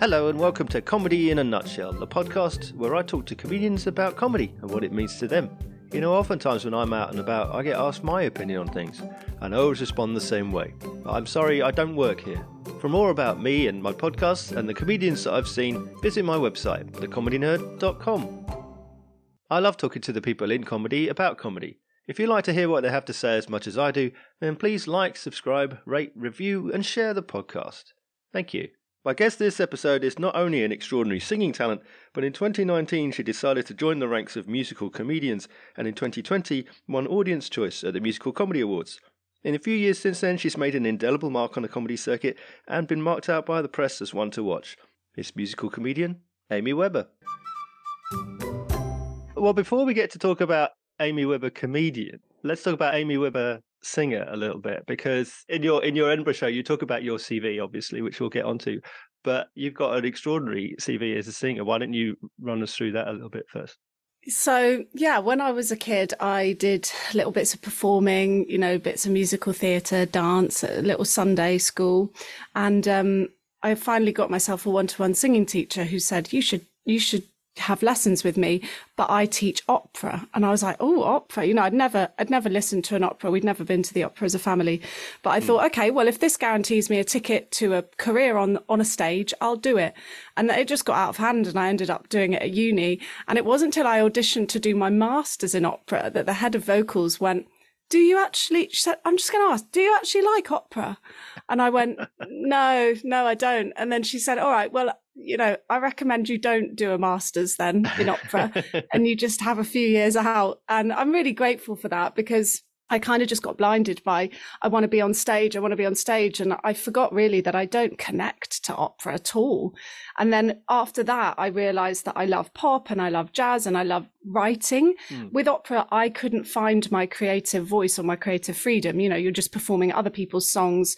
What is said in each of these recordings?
Hello, and welcome to Comedy in a Nutshell, the podcast where I talk to comedians about comedy and what it means to them. You know, oftentimes when I'm out and about, I get asked my opinion on things, and I always respond the same way. I'm sorry, I don't work here. For more about me and my podcast and the comedians that I've seen, visit my website, thecomedynerd.com. I love talking to the people in comedy about comedy. If you'd like to hear what they have to say as much as I do, then please like, subscribe, rate, review, and share the podcast. Thank you. My guest this episode is not only an extraordinary singing talent, but in 2019 she decided to join the ranks of musical comedians, and in 2020 won Audience Choice at the Musical Comedy Awards. In a few years since then, she's made an indelible mark on the comedy circuit and been marked out by the press as one to watch. It's musical comedian Amy Webber. Well, before we get to talk about Amy Webber comedian, let's talk about Amy Webber singer a little bit because in your in your Edinburgh show you talk about your CV obviously, which we'll get onto, but you've got an extraordinary CV as a singer. Why don't you run us through that a little bit first? So, yeah, when I was a kid, I did little bits of performing, you know, bits of musical theatre, dance, a little Sunday school. And um, I finally got myself a one to one singing teacher who said, You should, you should have lessons with me, but I teach opera. And I was like, oh, opera. You know, I'd never, I'd never listened to an opera. We'd never been to the opera as a family. But I mm. thought, okay, well, if this guarantees me a ticket to a career on, on a stage, I'll do it. And it just got out of hand and I ended up doing it at uni. And it wasn't until I auditioned to do my master's in opera that the head of vocals went, do you actually, she said, I'm just going to ask, do you actually like opera? And I went, no, no, I don't. And then she said, all right, well, you know, I recommend you don't do a master's then in opera and you just have a few years out. And I'm really grateful for that because I kind of just got blinded by, I want to be on stage, I want to be on stage. And I forgot really that I don't connect to opera at all. And then after that, I realized that I love pop and I love jazz and I love writing. Mm. With opera, I couldn't find my creative voice or my creative freedom. You know, you're just performing other people's songs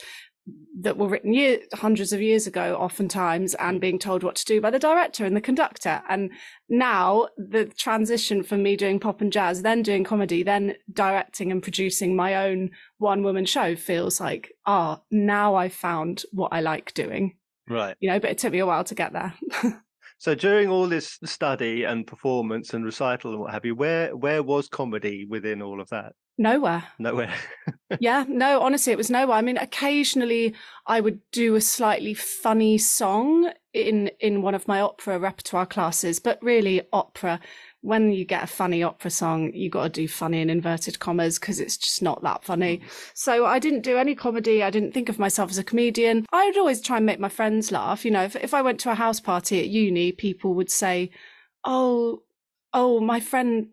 that were written year, hundreds of years ago, oftentimes, and being told what to do by the director and the conductor. And now the transition from me doing pop and jazz, then doing comedy, then directing and producing my own one woman show feels like, ah, oh, now I've found what I like doing. Right. You know, but it took me a while to get there. so during all this study and performance and recital and what have you, where where was comedy within all of that? Nowhere. Nowhere. yeah, no, honestly, it was nowhere. I mean, occasionally I would do a slightly funny song in in one of my opera repertoire classes, but really opera when you get a funny opera song, you got to do funny in inverted commas because it's just not that funny. Mm. So I didn't do any comedy. I didn't think of myself as a comedian. I would always try and make my friends laugh. You know, if, if I went to a house party at uni, people would say, Oh, oh, my friend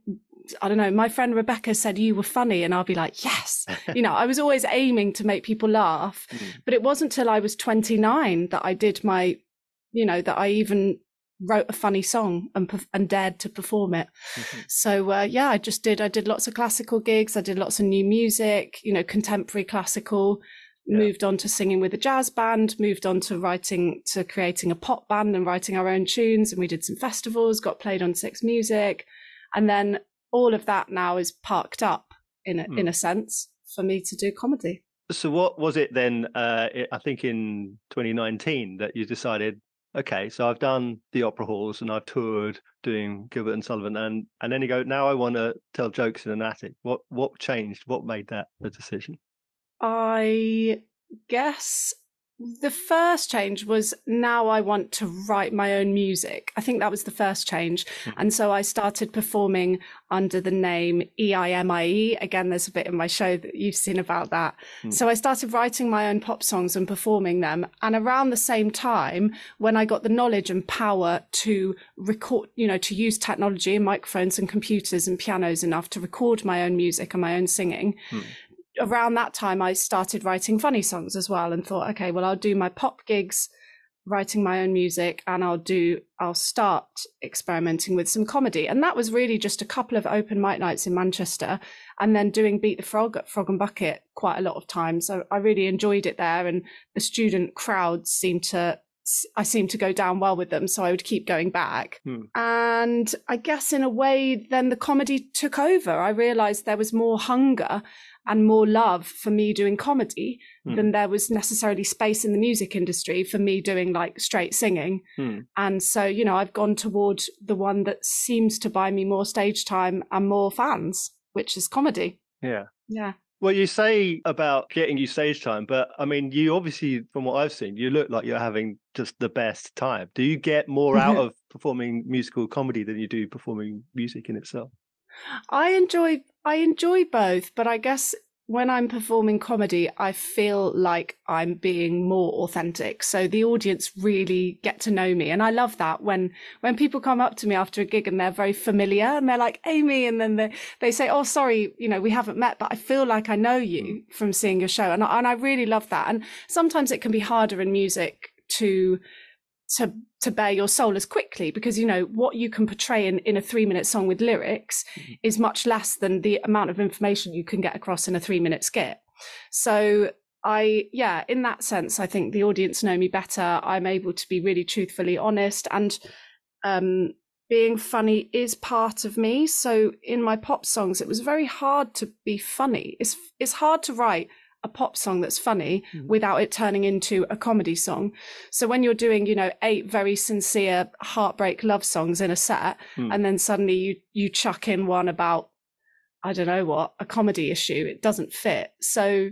I don't know, my friend Rebecca said you were funny. And I'll be like, yes. you know, I was always aiming to make people laugh. Mm. But it wasn't until I was 29 that I did my, you know, that I even wrote a funny song and, and dared to perform it. Mm-hmm. So, uh, yeah, I just did, I did lots of classical gigs. I did lots of new music, you know, contemporary classical. Yeah. moved on to singing with a jazz band, moved on to writing, to creating a pop band and writing our own tunes. And we did some festivals, got played on Six Music. And then all of that now is parked up in a, mm. in a sense for me to do comedy. So what was it then? Uh, I think in 2019 that you decided, okay, so I've done the opera halls and I've toured doing Gilbert and Sullivan, and and then you go, now I want to tell jokes in an attic. What what changed? What made that the decision? I guess the first change was now I want to write my own music. I think that was the first change. Mm-hmm. And so I started performing under the name EIMIE. Again, there's a bit in my show that you've seen about that. Mm-hmm. So I started writing my own pop songs and performing them. And around the same time, when I got the knowledge and power to record, you know, to use technology and microphones and computers and pianos enough to record my own music and my own singing, mm-hmm around that time, I started writing funny songs as well and thought, okay, well, I'll do my pop gigs, writing my own music, and I'll do, I'll start experimenting with some comedy. And that was really just a couple of open mic nights in Manchester and then doing Beat the Frog at Frog and Bucket quite a lot of times. So I really enjoyed it there. And the student crowds seemed to I seemed to go down well with them, so I would keep going back. Hmm. And I guess in a way, then the comedy took over. I realized there was more hunger and more love for me doing comedy mm. than there was necessarily space in the music industry for me doing like straight singing. Mm. And so, you know, I've gone toward the one that seems to buy me more stage time and more fans, which is comedy. Yeah. Yeah. Well, you say about getting you stage time, but I mean, you obviously, from what I've seen, you look like you're having just the best time. Do you get more out of performing musical comedy than you do performing music in itself? I enjoy I enjoy both, but I guess when I'm performing comedy, I feel like I'm being more authentic. So the audience really get to know me. And I love that when, when people come up to me after a gig and they're very familiar and they're like, Amy, and then they, they say, Oh, sorry, you know, we haven't met, but I feel like I know you mm. from seeing your show. And I, and I really love that. And sometimes it can be harder in music to, to to bare your soul as quickly because you know what you can portray in, in a three minute song with lyrics mm-hmm. is much less than the amount of information you can get across in a three minute skit. So i yeah in that sense i think the audience know me better. I'm able to be really truthfully honest and um being funny is part of me. So in my pop songs it was very hard to be funny. It's it's hard to write a pop song that's funny mm. without it turning into a comedy song. So when you're doing, you know, eight very sincere heartbreak love songs in a set, mm. and then suddenly you you chuck in one about I don't know what a comedy issue, it doesn't fit. So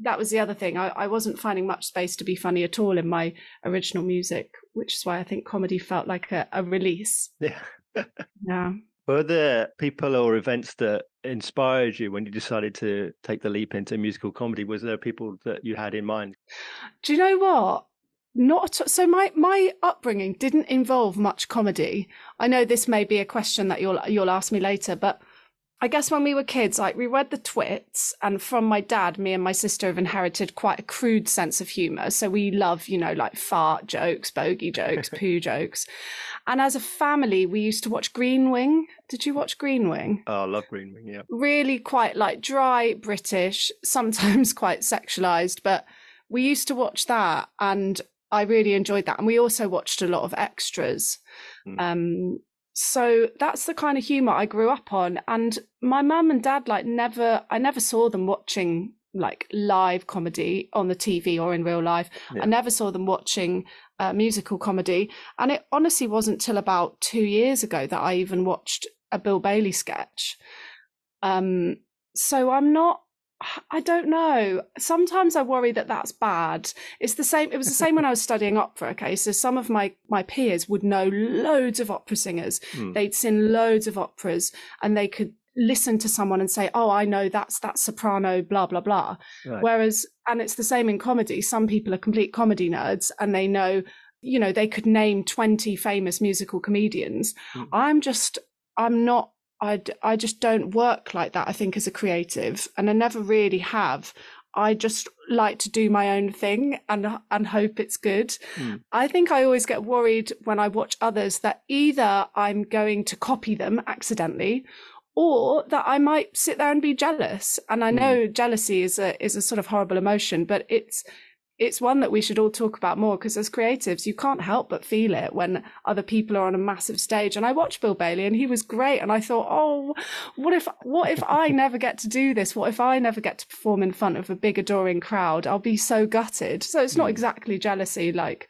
that was the other thing. I, I wasn't finding much space to be funny at all in my original music, which is why I think comedy felt like a, a release. Yeah. yeah. Were there people or events that inspired you when you decided to take the leap into musical comedy? Was there people that you had in mind? Do you know what? Not so. My my upbringing didn't involve much comedy. I know this may be a question that you'll you'll ask me later, but I guess when we were kids, like we read the twits, and from my dad, me and my sister have inherited quite a crude sense of humor. So we love, you know, like fart jokes, bogey jokes, poo jokes. And as a family, we used to watch Green Wing. Did you watch Green Wing? Oh, I love Green Wing, yeah. Really quite like dry British, sometimes quite sexualized, but we used to watch that and I really enjoyed that. And we also watched a lot of extras. Mm. Um, so that's the kind of humor I grew up on. And my mum and dad, like, never, I never saw them watching like live comedy on the TV or in real life. Yeah. I never saw them watching uh, musical comedy. And it honestly wasn't till about two years ago that I even watched a Bill Bailey sketch. Um, so I'm not I don't know. Sometimes I worry that that's bad. It's the same. It was the same when I was studying opera. Okay, so some of my my peers would know loads of opera singers. Mm. They'd sing loads of operas, and they could listen to someone and say, "Oh, I know that's that soprano." Blah blah blah. Right. Whereas, and it's the same in comedy. Some people are complete comedy nerds, and they know, you know, they could name twenty famous musical comedians. Mm. I'm just, I'm not I, I just don't work like that, I think, as a creative. And I never really have. I just like to do my own thing and and hope it's good. Mm. I think I always get worried when I watch others that either I'm going to copy them accidentally or that I might sit there and be jealous. And I hmm. know mm. jealousy is a is a sort of horrible emotion, but it's it's one that we should all talk about more because as creatives, you can't help but feel it when other people are on a massive stage. And I watched Bill Bailey and he was great. And I thought, oh, what if, what if I never get to do this? What if I never get to perform in front of a big adoring crowd? I'll be so gutted. So it's not hmm. exactly jealousy, like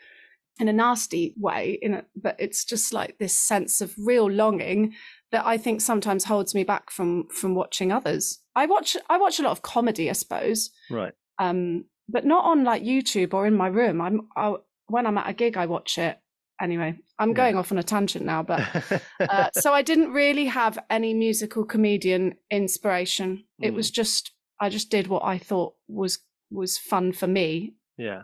in a nasty way, in a, but it's just like this sense of real longing that I think sometimes holds me back from, from watching others. I watch, I watch a lot of comedy, I suppose. Right. Um, but not on like YouTube or in my room. I'm I, when I'm at a gig, I watch it. Anyway, I'm going yeah. off on a tangent now, but uh, so I didn't really have any musical comedian inspiration. It mm. was just I just did what I thought was was fun for me. Yeah.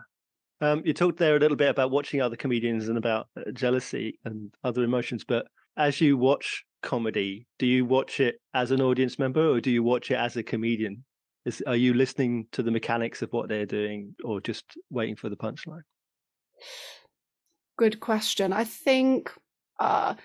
Um, you talked there a little bit about watching other comedians and about uh, jealousy and other emotions, but as you watch comedy, do you watch it as an audience member or do you watch it as a comedian? Is, are you listening to the mechanics of what they're doing or just waiting for the punchline? Good question. I think uh,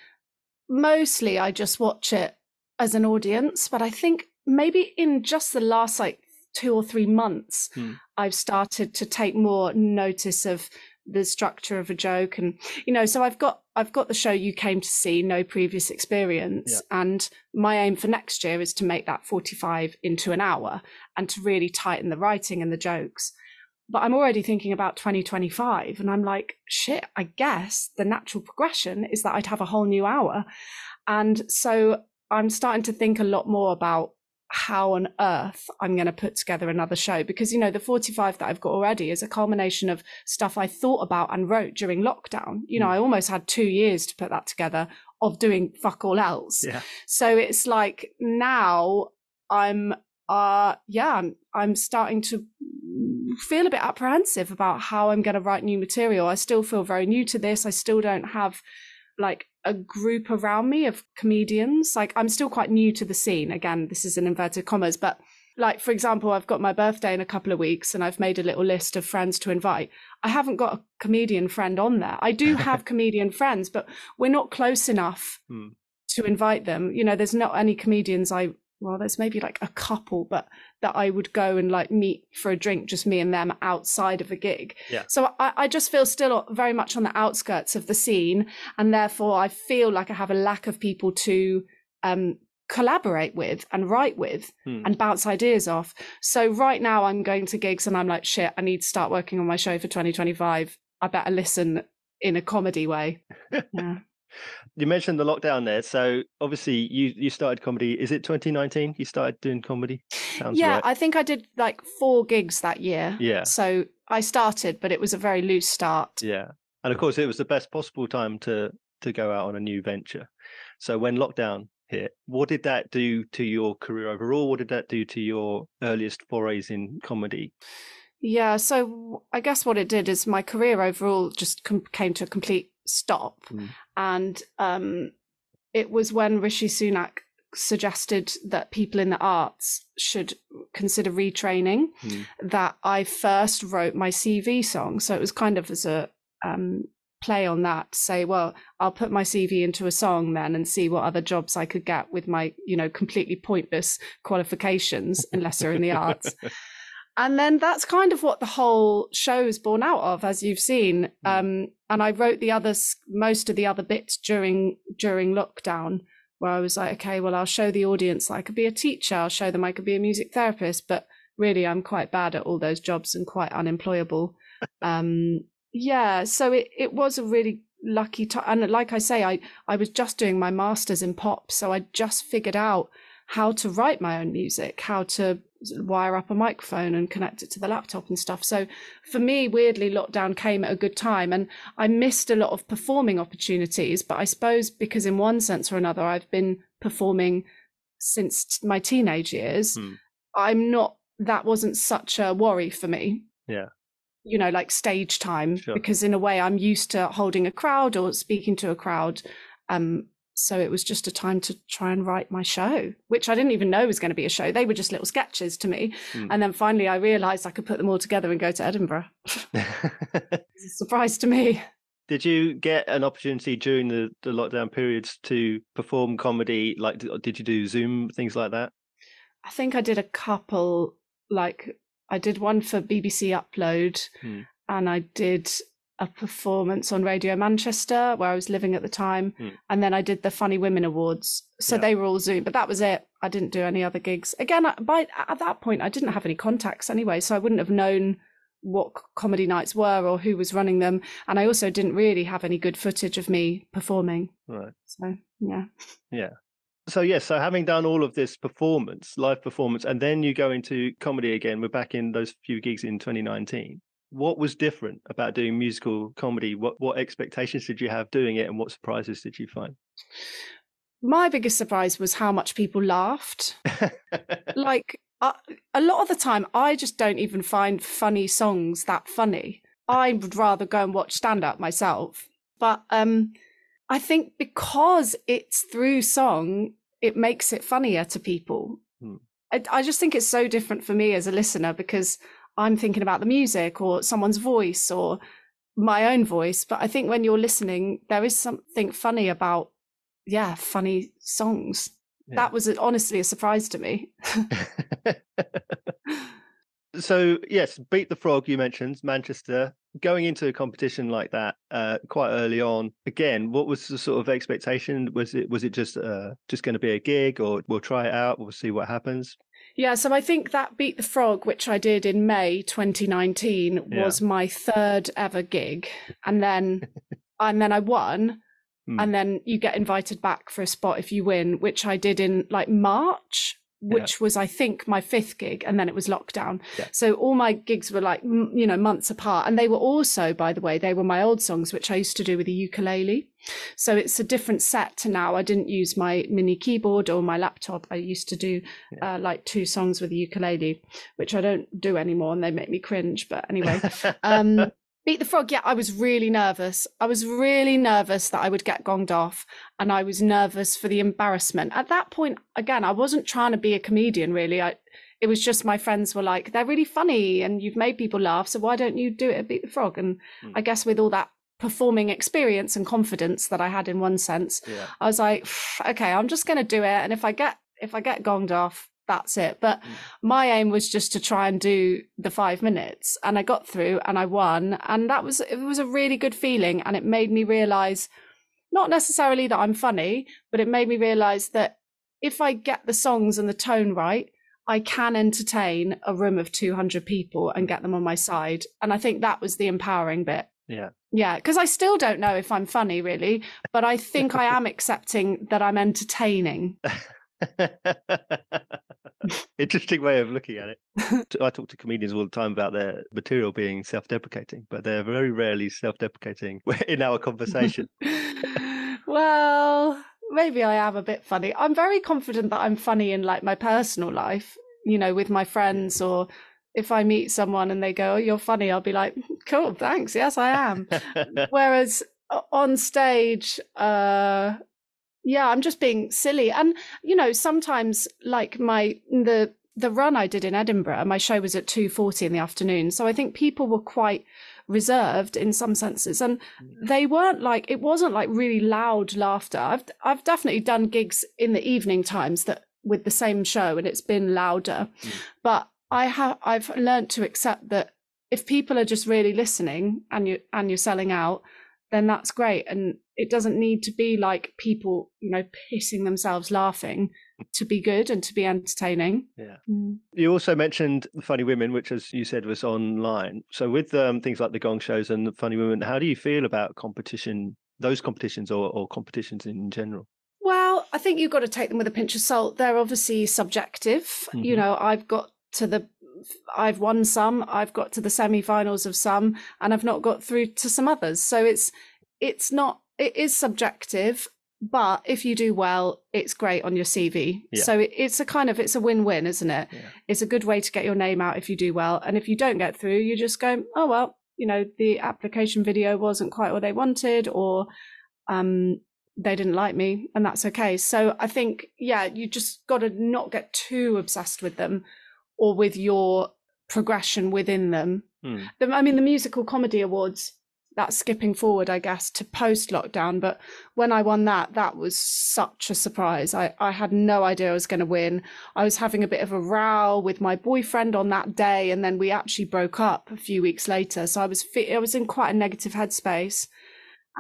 mostly I just watch it as an audience, but I think maybe in just the last like two or three months, hmm. I've started to take more notice of the structure of a joke and you know so i've got i've got the show you came to see no previous experience Yeah. and my aim for next year is to make that 45 into an hour and to really tighten the writing and the jokes but i'm already thinking about 2025 and i'm like shit i guess the natural progression is that i'd have a whole new hour and so i'm starting to think a lot more about how on earth I'm going to put together another show because you know the 45 that I've got already is a culmination of stuff I thought about and wrote during lockdown. You know, Mm. I almost had 2 years to put that together of doing fuck all else. Yeah. So it's like now I'm uh yeah, I'm I'm starting to feel a bit apprehensive about how I'm going to write new material. I still feel very new to this. I still don't have like a group around me of comedians. Like I'm still quite new to the scene. Again, this is in inverted commas, but like for example, I've got my birthday in a couple of weeks and I've made a little list of friends to invite. I haven't got a comedian friend on there. I do have comedian friends, but we're not close enough Hmm. to invite them. You know, there's not any comedians I well, there's maybe like a couple, but that I would go and like meet for a drink, just me and them outside of a gig. Yeah. So I, I just feel still very much on the outskirts of the scene, and therefore I feel like I have a lack of people to um, collaborate with and write with Hmm. and bounce ideas off. So right now I'm going to gigs and I'm like, shit, I need to start working on my show for 2025. I better listen in a comedy way. Yeah. You mentioned the lockdown there. So obviously you you started comedy. Is it 2019? You started doing comedy? Sounds yeah, right. I think I did like four gigs that year. Yeah. So I started, but it was a very loose start. Yeah. And of course it was the best possible time to to go out on a new venture. So when lockdown hit, what did that do to your career overall? What did that do to your earliest forays in comedy? Yeah. So I guess what it did is my career overall just com- came to a complete stop. Mm. And um, it was when Rishi Sunak suggested that people in the arts should consider retraining Mm. that I first wrote my CV song. So it was kind of as a um, play on that to say, well, I'll put my CV into a song then and see what other jobs I could get with my, you know, completely pointless qualifications, unless they're in the arts. And then that's kind of what the whole show is born out of, as you've seen. Mm. Um, and I wrote the others, most of the other bits during during lockdown, where I was like, okay, well, I'll show the audience I could be a teacher. I'll show them I could be a music therapist. But really, I'm quite bad at all those jobs and quite unemployable. um, yeah, so it it was a really lucky time. And like I say, I I was just doing my masters in pop, so I just figured out how to write my own music, how to wire up a microphone and connect it to the laptop and stuff. So for me, weirdly, lockdown came at a good time and I missed a lot of performing opportunities. But I suppose because in one sense or another, I've been performing since my teenage years, Hmm. I'm not, that wasn't such a worry for me. Yeah. You know, like stage time, Sure. because in a way I'm used to holding a crowd or speaking to a crowd. Um, so it was just a time to try and write my show, which I didn't even know was going to be a show. They were just little sketches to me. Hmm. And then finally I realized I could put them all together and go to Edinburgh. It's a surprise to me. Did you get an opportunity during the, the lockdown periods to perform comedy? Like, did you do Zoom things like that? I think I did a couple, like I did one for BBC Upload Hmm. and I did a performance on Radio Manchester where I was living at the time. Hmm. And then I did the Funny Women Awards. So Yeah. they were all Zoom, but that was it. I didn't do any other gigs. Again, by at that point, I didn't have any contacts anyway, so I wouldn't have known what comedy nights were or who was running them. And I also didn't really have any good footage of me performing. Right. So, yeah. Yeah. So yes, so having done all of this performance, live performance, and then you go into comedy again. We're back in those few gigs in 2019. What was different about doing musical comedy? What what expectations did you have doing it, and what surprises did you find? My biggest surprise was how much people laughed. like uh, a lot of the time i just don't even find funny songs that funny i would rather go and watch stand up myself but um i think because it's through song it makes it funnier to people Hmm. I, I just think it's so different for me as a listener because i'm thinking about the music or someone's voice or my own voice but i think when you're listening there is something funny about yeah funny songs Yeah. that was honestly a surprise to me So yes, beat the frog. You mentioned Manchester going into a competition like that uh, quite early on. Again, what was the sort of expectation? Was it was it just uh, just going to be a gig, or we'll try it out, we'll see what happens? Yeah, so I think that Beat the Frog, which I did in May 2019, yeah. was my third ever gig, and then and then I won, hmm. and then you get invited back for a spot if you win, which I did in like March which yeah. was I think my fifth gig, and then it was lockdown. Yeah. So all my gigs were like you know months apart, and they were also, by the way, they were my old songs, which I used to do with a ukulele. So it's a different set to now. I didn't use my mini keyboard or my laptop. I used to do yeah. uh, like two songs with a ukulele, which I don't do anymore, and they make me cringe. But anyway, um, Beat the Frog, yeah, I was really nervous. I was really nervous that I would get gonged off, and I was nervous for the embarrassment. At that point, again, I wasn't trying to be a comedian, really. I, it was just my friends were like, they're really funny, and you've made people laugh, so why don't you do it at Beat the Frog? And mm. I guess with all that performing experience and confidence that I had in one sense, yeah. I was like, okay, I'm just going to do it, and if I get if I get gonged off, that's it. But mm. my aim was just to try and do the five minutes, and I got through and I won, and that was it was a really good feeling, and it made me realize not necessarily that I'm funny, but it made me realize that if I get the songs and the tone right, I can entertain a room of 200 people and get them on my side. And I think that was the empowering bit. Yeah. Yeah. Because I still don't know if I'm funny, really, but I think I am accepting that I'm entertaining. Interesting way of looking at it. I talk to comedians all the time about their material being self deprecating, but they're very rarely self deprecating in our conversation. well, maybe I am a bit funny. I'm very confident that I'm funny in like my personal life, you know, with my friends or if I meet someone and they go, Oh, you're funny, I'll be like, Cool, thanks. Yes, I am. Whereas on stage, uh, yeah, I'm just being silly. And, you know, sometimes like my, the, the run I did in Edinburgh, my show was at 2.40 in the afternoon. So I think people were quite reserved in some senses. And they weren't like, it wasn't like really loud laughter. I've, I've definitely done gigs in the evening times that with the same show and it's been louder. Mm. But I have, I've learned to accept that if people are just really listening and you, and you're selling out, then that's great. And it doesn't need to be like people, you know, pissing themselves laughing to be good and to be entertaining. Yeah. Mm. You also mentioned the Funny Women, which, as you said, was online. So with um, things like the Gong shows and the Funny Women, how do you feel about competition, those competitions or, or competitions in general? Well, I think you've got to take them with a pinch of salt. They're obviously subjective. Mm-hmm. You know, I've got to the I've won some, I've got to the semi-finals of some, and I've not got through to some others. So it's it's not it is subjective, but if you do well, it's great on your CV. Yeah. So it, it's a kind of it's a win-win, isn't it? Yeah. It's a good way to get your name out if you do well, and if you don't get through, you just go, oh well, you know, the application video wasn't quite what they wanted, or um, they didn't like me, and that's okay. So I think, yeah, you just got to not get too obsessed with them or with your progression within them. Hmm. The, I mean, the musical comedy awards, that's skipping forward, I guess, to post lockdown. But when I won that, that was such a surprise. I, I had no idea I was going to win. I was having a bit of a row with my boyfriend on that day, and then we actually broke up a few weeks later. So I was I was in quite a negative headspace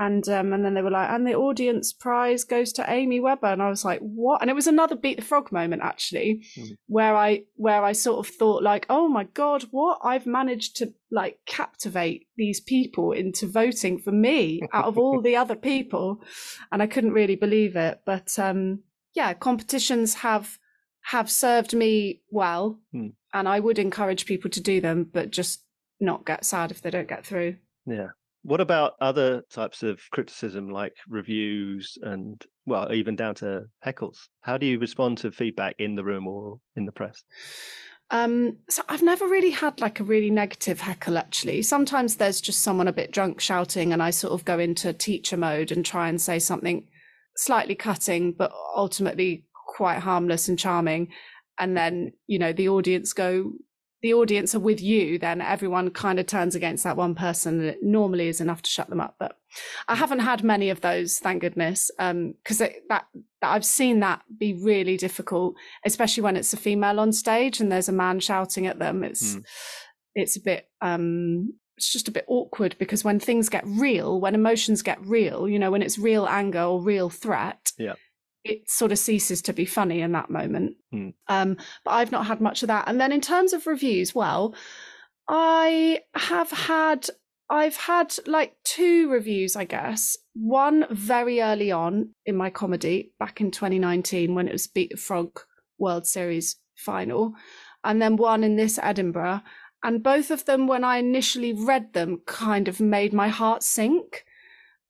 and um, and then they were like, and the audience prize goes to Amy Webber, and I was like, what? And it was another beat the frog moment actually, mm-hmm. where I where I sort of thought like, oh my god, what I've managed to like captivate these people into voting for me out of all the other people, and I couldn't really believe it. But um, yeah, competitions have have served me well, mm. and I would encourage people to do them, but just not get sad if they don't get through. Yeah. What about other types of criticism like reviews and, well, even down to heckles? How do you respond to feedback in the room or in the press? Um, so I've never really had like a really negative heckle actually. Sometimes there's just someone a bit drunk shouting and I sort of go into teacher mode and try and say something slightly cutting, but ultimately quite harmless and charming. And then, you know, the audience go, the audience are with you, then everyone kind of turns against that one person. And it normally is enough to shut them up. But I haven't had many of those, thank goodness, because um, that, that I've seen that be really difficult, especially when it's a female on stage and there's a man shouting at them. It's mm. it's a bit um, it's just a bit awkward because when things get real, when emotions get real, you know, when it's real anger or real threat, yeah. It sort of ceases to be funny in that moment. Hmm. Um, but I've not had much of that. And then in terms of reviews, well, I have had I've had like two reviews, I guess. One very early on in my comedy back in 2019 when it was Beat the Frog World Series final, and then one in this Edinburgh. And both of them, when I initially read them, kind of made my heart sink.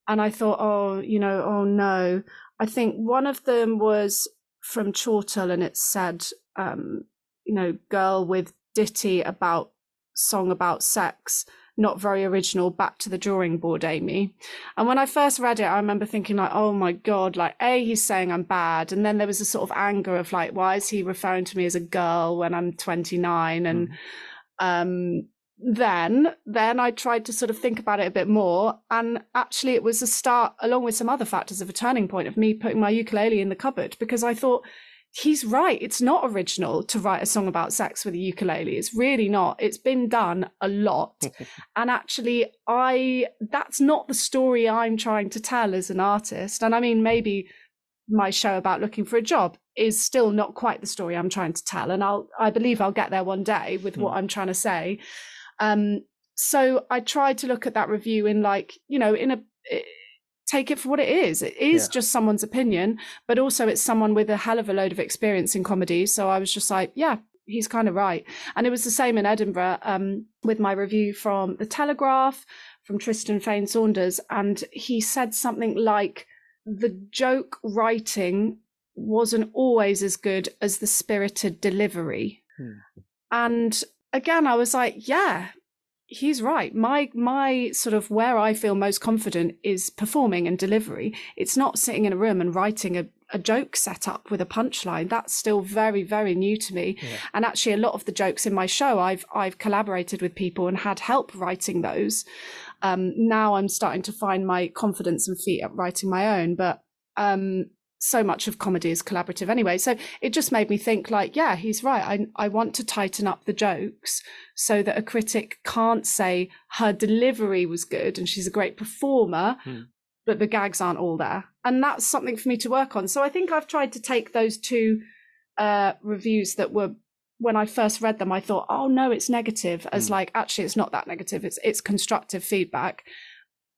And I thought, oh, you know, oh no. I think one of them was from Chortle and it said, um, you know, girl with ditty about song about sex not very original back to the drawing board amy and when i first read it i remember thinking like oh my god like a he's saying i'm bad and then there was a sort of anger of like why is he referring to me as a girl when i'm 29 and mm. um then then i tried to sort of think about it a bit more and actually it was a start along with some other factors of a turning point of me putting my ukulele in the cupboard because i thought he's right. It's not original to write a song about sex with a ukulele. It's really not. It's been done a lot. and actually, I that's not the story I'm trying to tell as an artist. And I mean, maybe my show about looking for a job is still not quite the story I'm trying to tell. And I'll I believe I'll get there one day with what hmm. I'm trying to say. Um so I tried to look at that review in like, you know, in a take it for what it is. It is yeah. just someone's opinion, but also it's someone with a hell of a load of experience in comedy. So I was just like, yeah, he's kind of right. And it was the same in Edinburgh um, with my review from The Telegraph, from Tristram Fane Saunders. And he said something like, the joke writing wasn't always as good as the spirited delivery. Hmm. And again, I was like, yeah, he's right. My my sort of where I feel most confident is performing and delivery. It's not sitting in a room and writing a, a joke set up with a punchline. That's still very very new to me. Yeah. And actually, a lot of the jokes in my show, I've I've collaborated with people and had help writing those. Um, now I'm starting to find my confidence and feet at writing my own, but. Um, so much of comedy is collaborative anyway. So it just made me think like, yeah, he's right. I, I want to tighten up the jokes so that a critic can't say her delivery was good and she's a great performer, hmm. but the gags aren't all there. And that's something for me to work on. So I think I've tried to take those two uh, reviews that were when I first read them, I thought, oh no, it's negative, as hmm. like actually it's not that negative. It's it's constructive feedback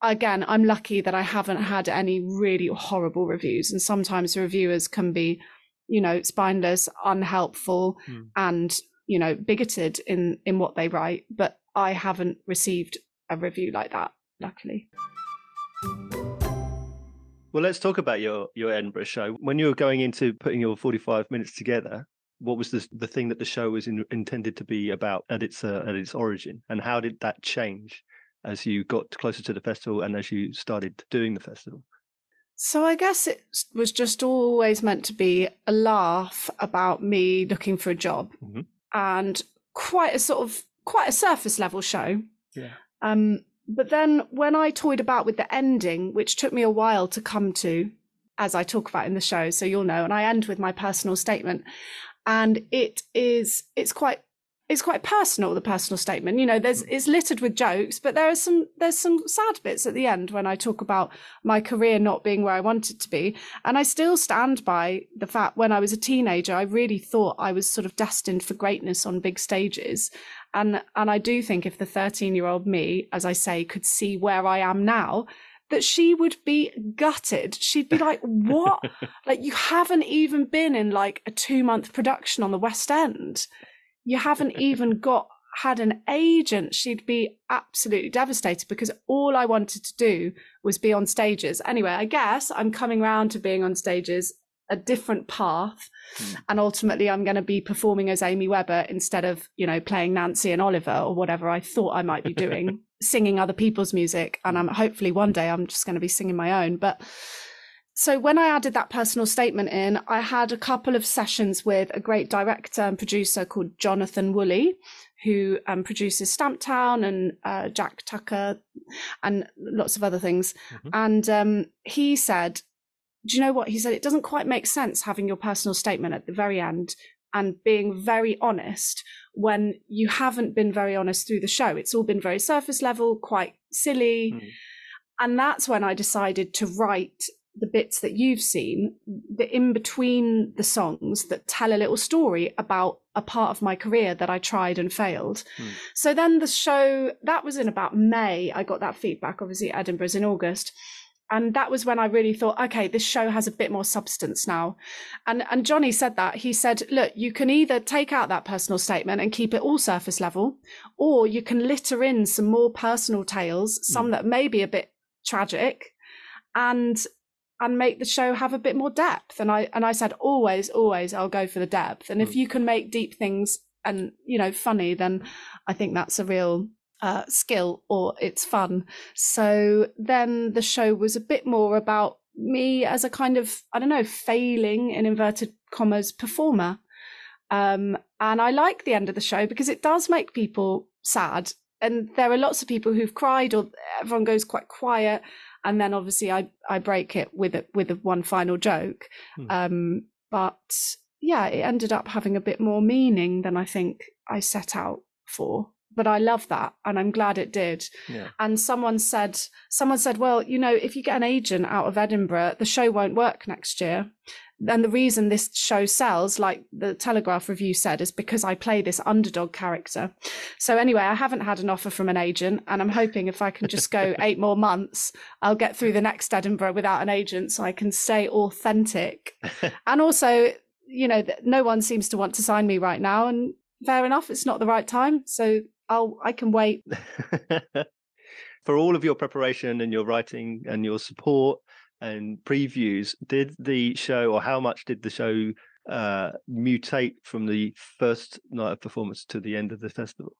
again, I'm lucky that I haven't had any really horrible reviews. And sometimes reviewers can be, you know, spineless, unhelpful, mm. and you know, bigoted in in what they write. But I haven't received a review like that, luckily. Well, let's talk about your your Edinburgh show. When you were going into putting your 45 minutes together, what was the the thing that the show was in, intended to be about at its uh, at its origin, and how did that change as you got closer to the festival and as you started doing the festival? So I guess it was just always meant to be a laugh about me looking for a job mm-hmm. and quite a sort of quite a surface level show. Yeah. Um, but then when I toyed about with the ending, which took me a while to come to, as I talk about in the show, so you'll know, and I end with my personal statement. And it is it's quite it's quite personal the personal statement you know there's hmm. it's littered with jokes but there are some there's some sad bits at the end when i talk about my career not being where i wanted to be and i still stand by the fact when i was a teenager i really thought i was sort of destined for greatness on big stages and and i do think if the 13 year old me as i say could see where i am now that she would be gutted. She'd be like, What? like, you haven't even been in like a two month production on the West End you haven't even got had an agent, she'd be absolutely devastated because all I wanted to do was be on stages. Anyway, I guess I'm coming around to being on stages, a different path. Mm. And ultimately, I'm going to be performing as Amy Webber instead of, you know, playing Nancy and Oliver or whatever I thought I might be doing, singing other people's music. And I'm hopefully one day I'm just going to be singing my own. But so when I added that personal statement in, I had a couple of sessions with a great director and producer called Jonathan Woolley, who um, produces Stamptown and uh, Jack Tucker and lots of other things. Mm-hmm. And um, he said, Do you know what? He said, It doesn't quite make sense having your personal statement at the very end and being very honest when you haven't been very honest through the show. It's all been very surface level, quite silly. Mm. And that's when I decided to write the bits that you've seen, the in between the songs that tell a little story about a part of my career that I tried and failed. Mm. So then the show, that was in about May. I got that feedback. Obviously, Edinburgh's in August. And that was when I really thought, okay, this show has a bit more substance now. And and Johnny said that. He said, look, you can either take out that personal statement and keep it all surface level, or you can litter in some more personal tales, some mm. that may be a bit tragic, and and make the show have a bit more depth. And I and I said always, always, I'll go for the depth. And mm. if you can make deep things and you know funny, then I think that's a real uh, skill or it's fun. So then the show was a bit more about me as a kind of I don't know failing in inverted commas performer. Um, and I like the end of the show because it does make people sad. And there are lots of people who've cried, or everyone goes quite quiet and then obviously I I break it with it with a one final joke. Hmm. Um, but yeah, it ended up having a bit more meaning than I think I set out for. But I love that, and I'm glad it did. Yeah. And someone said, someone said, well, you know, if you get an agent out of Edinburgh, the show won't work next year and the reason this show sells, like the Telegraph review said, is because I play this underdog character. So anyway, I haven't had an offer from an agent, and I'm hoping if I can just go eight more months, I'll get through the next Edinburgh without an agent, so I can stay authentic. and also, you know, no one seems to want to sign me right now, and fair enough, it's not the right time, so I'll I can wait. For all of your preparation and your writing and your support and previews, did the show or how much did the show uh, mutate from the first night of performance to the end of the festival?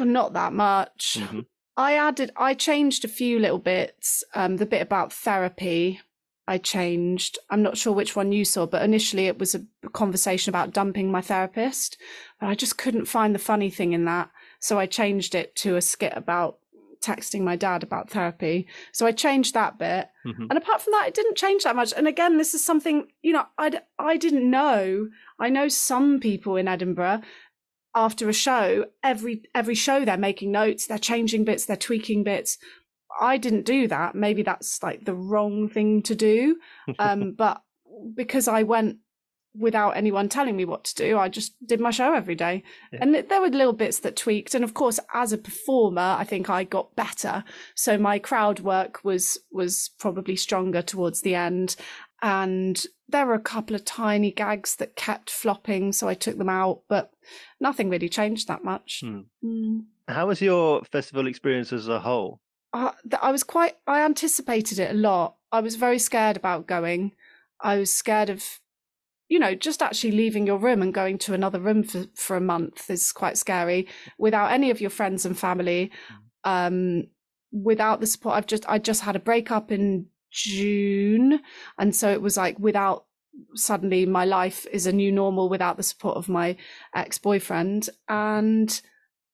Not that much. Mm-hmm. I added, I changed a few little bits. Um, the bit about therapy, I changed. I'm not sure which one you saw, but initially it was a conversation about dumping my therapist. But I just couldn't find the funny thing in that. So I changed it to a skit about texting my dad about therapy. So I changed that bit. Mm-hmm. And apart from that, it didn't change that much. And again, this is something, you know, I, I didn't know. I know some people in Edinburgh after a show, every every show they're making notes, they're changing bits, they're tweaking bits. I didn't do that. Maybe that's like the wrong thing to do. Um, but because I went without anyone telling me what to do. I just did my show every day. Yeah. And there were little bits that tweaked. And of course, as a performer, I think I got better. So my crowd work was was probably stronger towards the end. And there were a couple of tiny gags that kept flopping, so I took them out, but nothing really changed that much. Hmm. Mm. How was your festival experience as a whole? Uh, I was quite, I anticipated it a lot. I was very scared about going. I was scared of you know, just actually leaving your room and going to another room for, for a month is quite scary without any of your friends and family. Um, without the support, I've just, I just had a breakup in June. And so it was like without suddenly my life is a new normal without the support of my ex boyfriend. And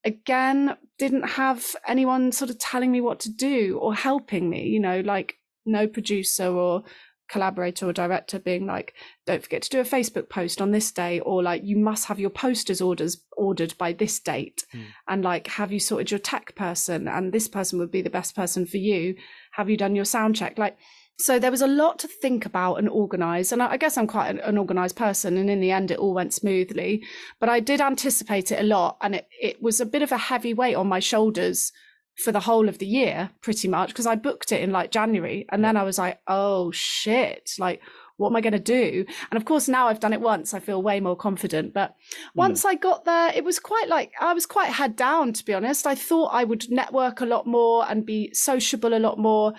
again, didn't have anyone sort of telling me what to do or helping me, you know, like no producer or collaborator or director being like don't forget to do a facebook post on this day or like you must have your posters orders ordered by this date. Mm. and like have you sorted your tech person and this person would be the best person for you? Have you done your sound check? Like so there was a lot to think about and organize and i guess i'm quite an, an organized person and in the end it all went smoothly but i did anticipate it a lot and it, it was a bit of a heavy weight on my shoulders for the whole of the year, pretty much, because I booked it in like January. And then I was like, oh shit, like, what am I going to do? And of course, now I've done it once, I feel way more confident. But once mm. I got there, it was quite like, I was quite head down, to be honest. I thought I would network a lot more and be sociable a lot more.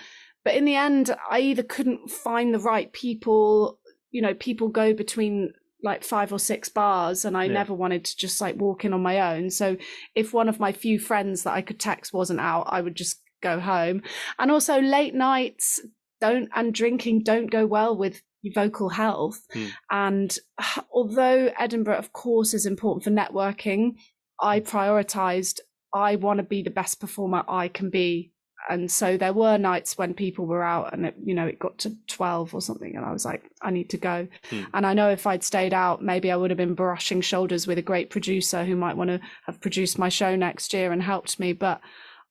But in the end, I either couldn't find the right people, you know, people go between like five or six bars and I yeah. never wanted to just like walk in on my own. So if one of my few friends that I could text wasn't out, I would just go home. And also late nights don't and drinking don't go well with vocal health. Mm. And although Edinburgh, of course, is important for networking, I prioritized I want to be the best performer I can be. And so there were nights when people were out and it, you know, it got to 12 or something. And I was like, I need to go. Hmm. And I know if I'd stayed out, maybe I would have been brushing shoulders with a great producer who might want to have produced my show next year and helped me. But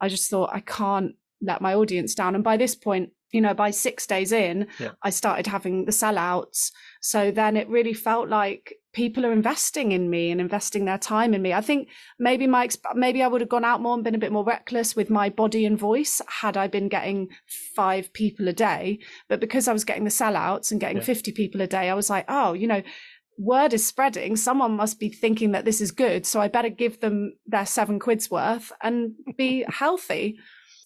I just thought I can't let my audience down. And by this point, you know, by six days in, yeah. I started having the sellouts. So then it really felt like people are investing in me and investing their time in me. I think maybe my maybe I would have gone out more and been a bit more reckless with my body and voice had I been getting five people a day. But because I was getting the sellouts and getting yeah. 50 people a day, I was like, oh, you know, word is spreading. Someone must be thinking that this is good. So I better give them their seven quid's worth and be healthy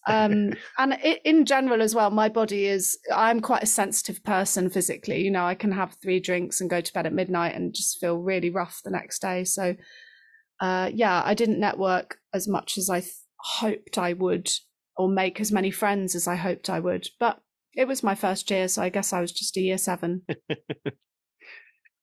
um, and it, in general as well, my body is, I'm quite a sensitive person physically. You know, I can have three drinks and go to bed at midnight and just feel really rough the next day. So, uh, yeah, I didn't network as much as I th- hoped I would or make as many friends as I hoped I would. But it was my first year, so I guess I was just a year seven.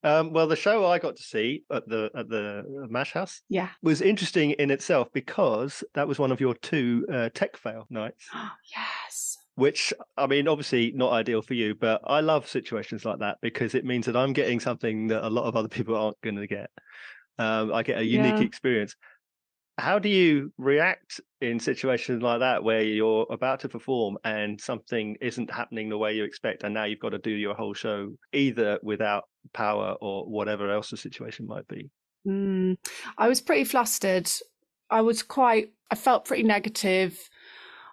Um, well, the show I got to see at the at the uh, Mash House, yeah, was interesting in itself because that was one of your two uh, tech fail nights. yes. Which I mean, obviously not ideal for you, but I love situations like that because it means that I'm getting something that a lot of other people aren't going to get. Um, I get a unique yeah. experience how do you react in situations like that where you're about to perform and something isn't happening the way you expect and now you've got to do your whole show either without power or whatever else the situation might be. Mm, i was pretty flustered. I was quite i felt pretty negative.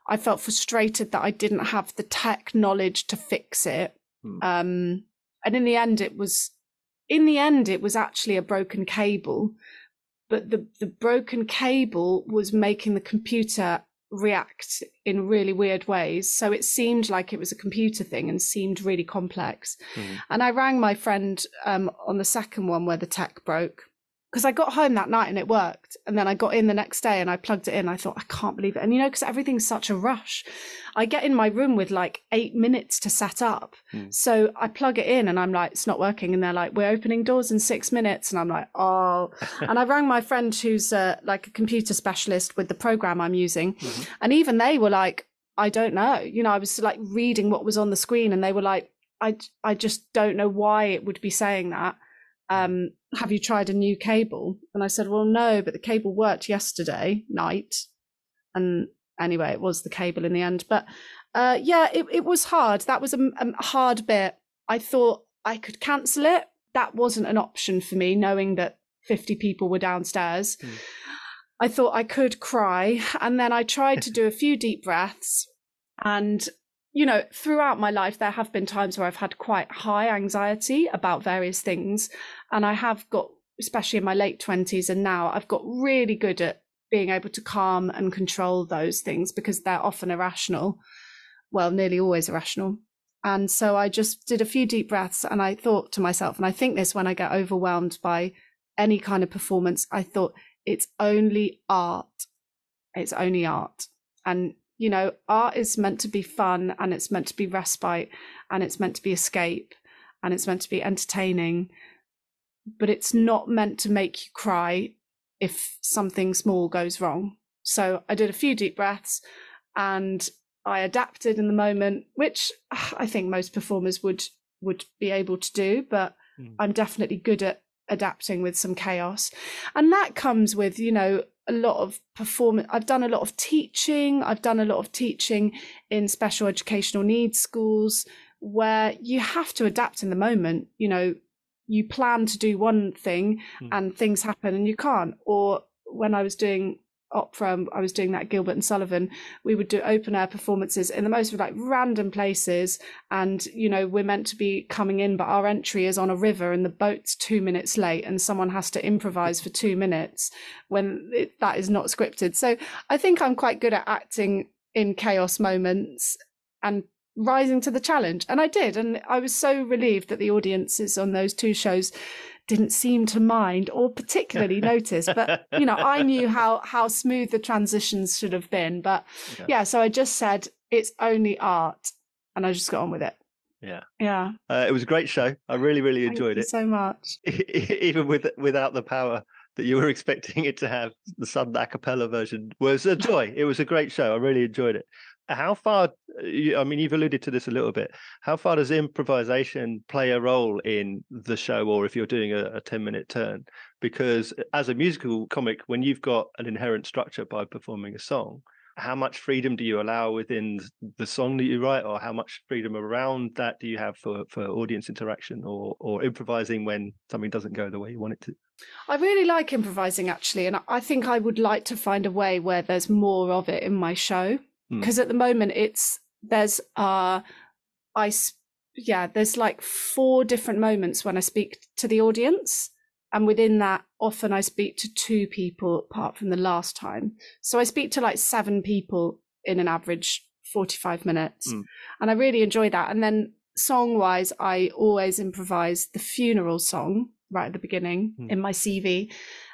I felt frustrated that i didn't have the tech knowledge to fix it. Mm. um, and in the end it was in the end it was actually a broken cable. But the, the broken cable was making the computer react in really weird ways. So it seemed like it was a computer thing and seemed really complex. Mm. And I rang my friend um, on the second one where the tech broke because I got home that night and it worked. And then I got in the next day and I plugged it in. I thought, I can't believe it. And you know, because everything's such a rush, I get in my room with like eight minutes to set up. Mm. So I plug it in and I'm like, it's not working. And they're like, we're opening doors in six minutes. And I'm like, oh. and I rang my friend who's uh, like a computer specialist with the program I'm using. Mm-hmm. And even they were like, I don't know. You know, I was like reading what was on the screen and they were like, I, I just don't know why it would be saying that. Mm. um, have you tried a new cable? And I said, well, no, but the cable worked yesterday night. And anyway, it was the cable in the end. But uh, yeah, it, it was hard. That was a, a hard bit. I thought I could cancel it. That wasn't an option for me, knowing that 50 people were downstairs. Mm. I thought I could cry. And then I tried to do a few deep breaths. And you know, throughout my life, there have been times where I've had quite high anxiety about various things. And I have got, especially in my late 20s and now, I've got really good at being able to calm and control those things because they're often irrational. Well, nearly always irrational. And so I just did a few deep breaths and I thought to myself, and I think this when I get overwhelmed by any kind of performance, I thought, it's only art. It's only art. And you know, art is meant to be fun and it's meant to be respite and it's meant to be escape and it's meant to be entertaining, but it's not meant to make you cry if something small goes wrong. So I did a few deep breaths and I adapted in the moment, which I think most performers would would be able to do, but mm. I'm definitely good at adapting with some chaos. And that comes with, you know, a lot of performance. I've done a lot of teaching. I've done a lot of teaching in special educational needs schools where you have to adapt in the moment. You know, you plan to do one thing mm. and things happen and you can't. Or when I was doing opera i was doing that gilbert and sullivan we would do open air performances in the most like random places and you know we're meant to be coming in but our entry is on a river and the boat's two minutes late and someone has to improvise for two minutes when it, that is not scripted. So i think i'm quite good at acting in chaos moments and rising to the challenge and i did and i was so relieved that the audiences on those two shows didn't seem to mind or particularly notice. But you know, I knew how how smooth the transitions should have been. But yeah. yeah, so I just said it's only art, and I just got on with it. Yeah. Yeah. Uh, it was a great show. I really, really Thank enjoyed you it. so much. Even with without the power that you were expecting it to have, the sudden a cappella version was a joy. it was a great show. I really enjoyed it. How far? I mean, you've alluded to this a little bit. How far does improvisation play a role in the show, or if you're doing a, a ten-minute turn? Because as a musical comic, when you've got an inherent structure by performing a song, how much freedom do you allow within the song that you write or how much freedom around that do you have for, for audience interaction or, or improvising when something doesn't go the way you want it to i really like improvising actually and i think i would like to find a way where there's more of it in my show because mm. at the moment it's there's uh i yeah there's like four different moments when i speak to the audience and within that often i speak to two people apart from the last time. So i speak to like seven people in an average 45 minutes mm. and i really enjoy that. And then song wise i always improvise the funeral song right at the beginning mm. in my cv